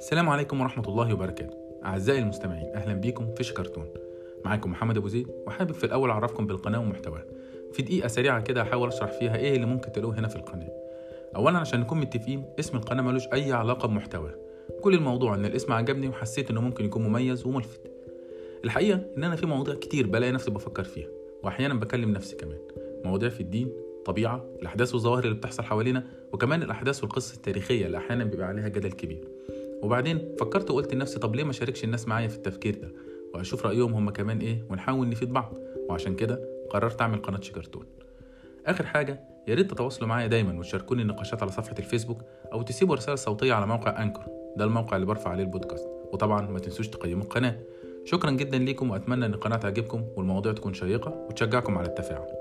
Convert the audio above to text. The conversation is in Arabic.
السلام عليكم ورحمة الله وبركاته. أعزائي المستمعين أهلا بيكم في شكرتون. معاكم محمد أبو زيد وحابب في الأول أعرفكم بالقناة ومحتواها. في دقيقة سريعة كده هحاول أشرح فيها إيه اللي ممكن تلاقوه هنا في القناة. أولا عشان نكون متفقين اسم القناة ملوش أي علاقة بمحتواها كل الموضوع إن الاسم عجبني وحسيت إنه ممكن يكون مميز وملفت. الحقيقة إن أنا في مواضيع كتير بلاقي نفسي بفكر فيها وأحيانا بكلم نفسي كمان. مواضيع في الدين طبيعة الأحداث والظواهر اللي بتحصل حوالينا وكمان الأحداث والقصص التاريخية اللي أحيانا بيبقى عليها جدل كبير. وبعدين فكرت وقلت لنفسي طب ليه ما شاركش الناس معايا في التفكير ده؟ وأشوف رأيهم هم كمان إيه ونحاول نفيد بعض. وعشان كده قررت أعمل قناة شكرتون آخر حاجة يا ريت تتواصلوا معايا دايما وتشاركوني النقاشات على صفحة الفيسبوك أو تسيبوا رسالة صوتية على موقع أنكر. ده الموقع اللي برفع عليه البودكاست. وطبعا ما تنسوش تقيموا القناة. شكرا جدا ليكم وأتمنى إن القناة تعجبكم والمواضيع تكون شيقة وتشجعكم على التفاعل.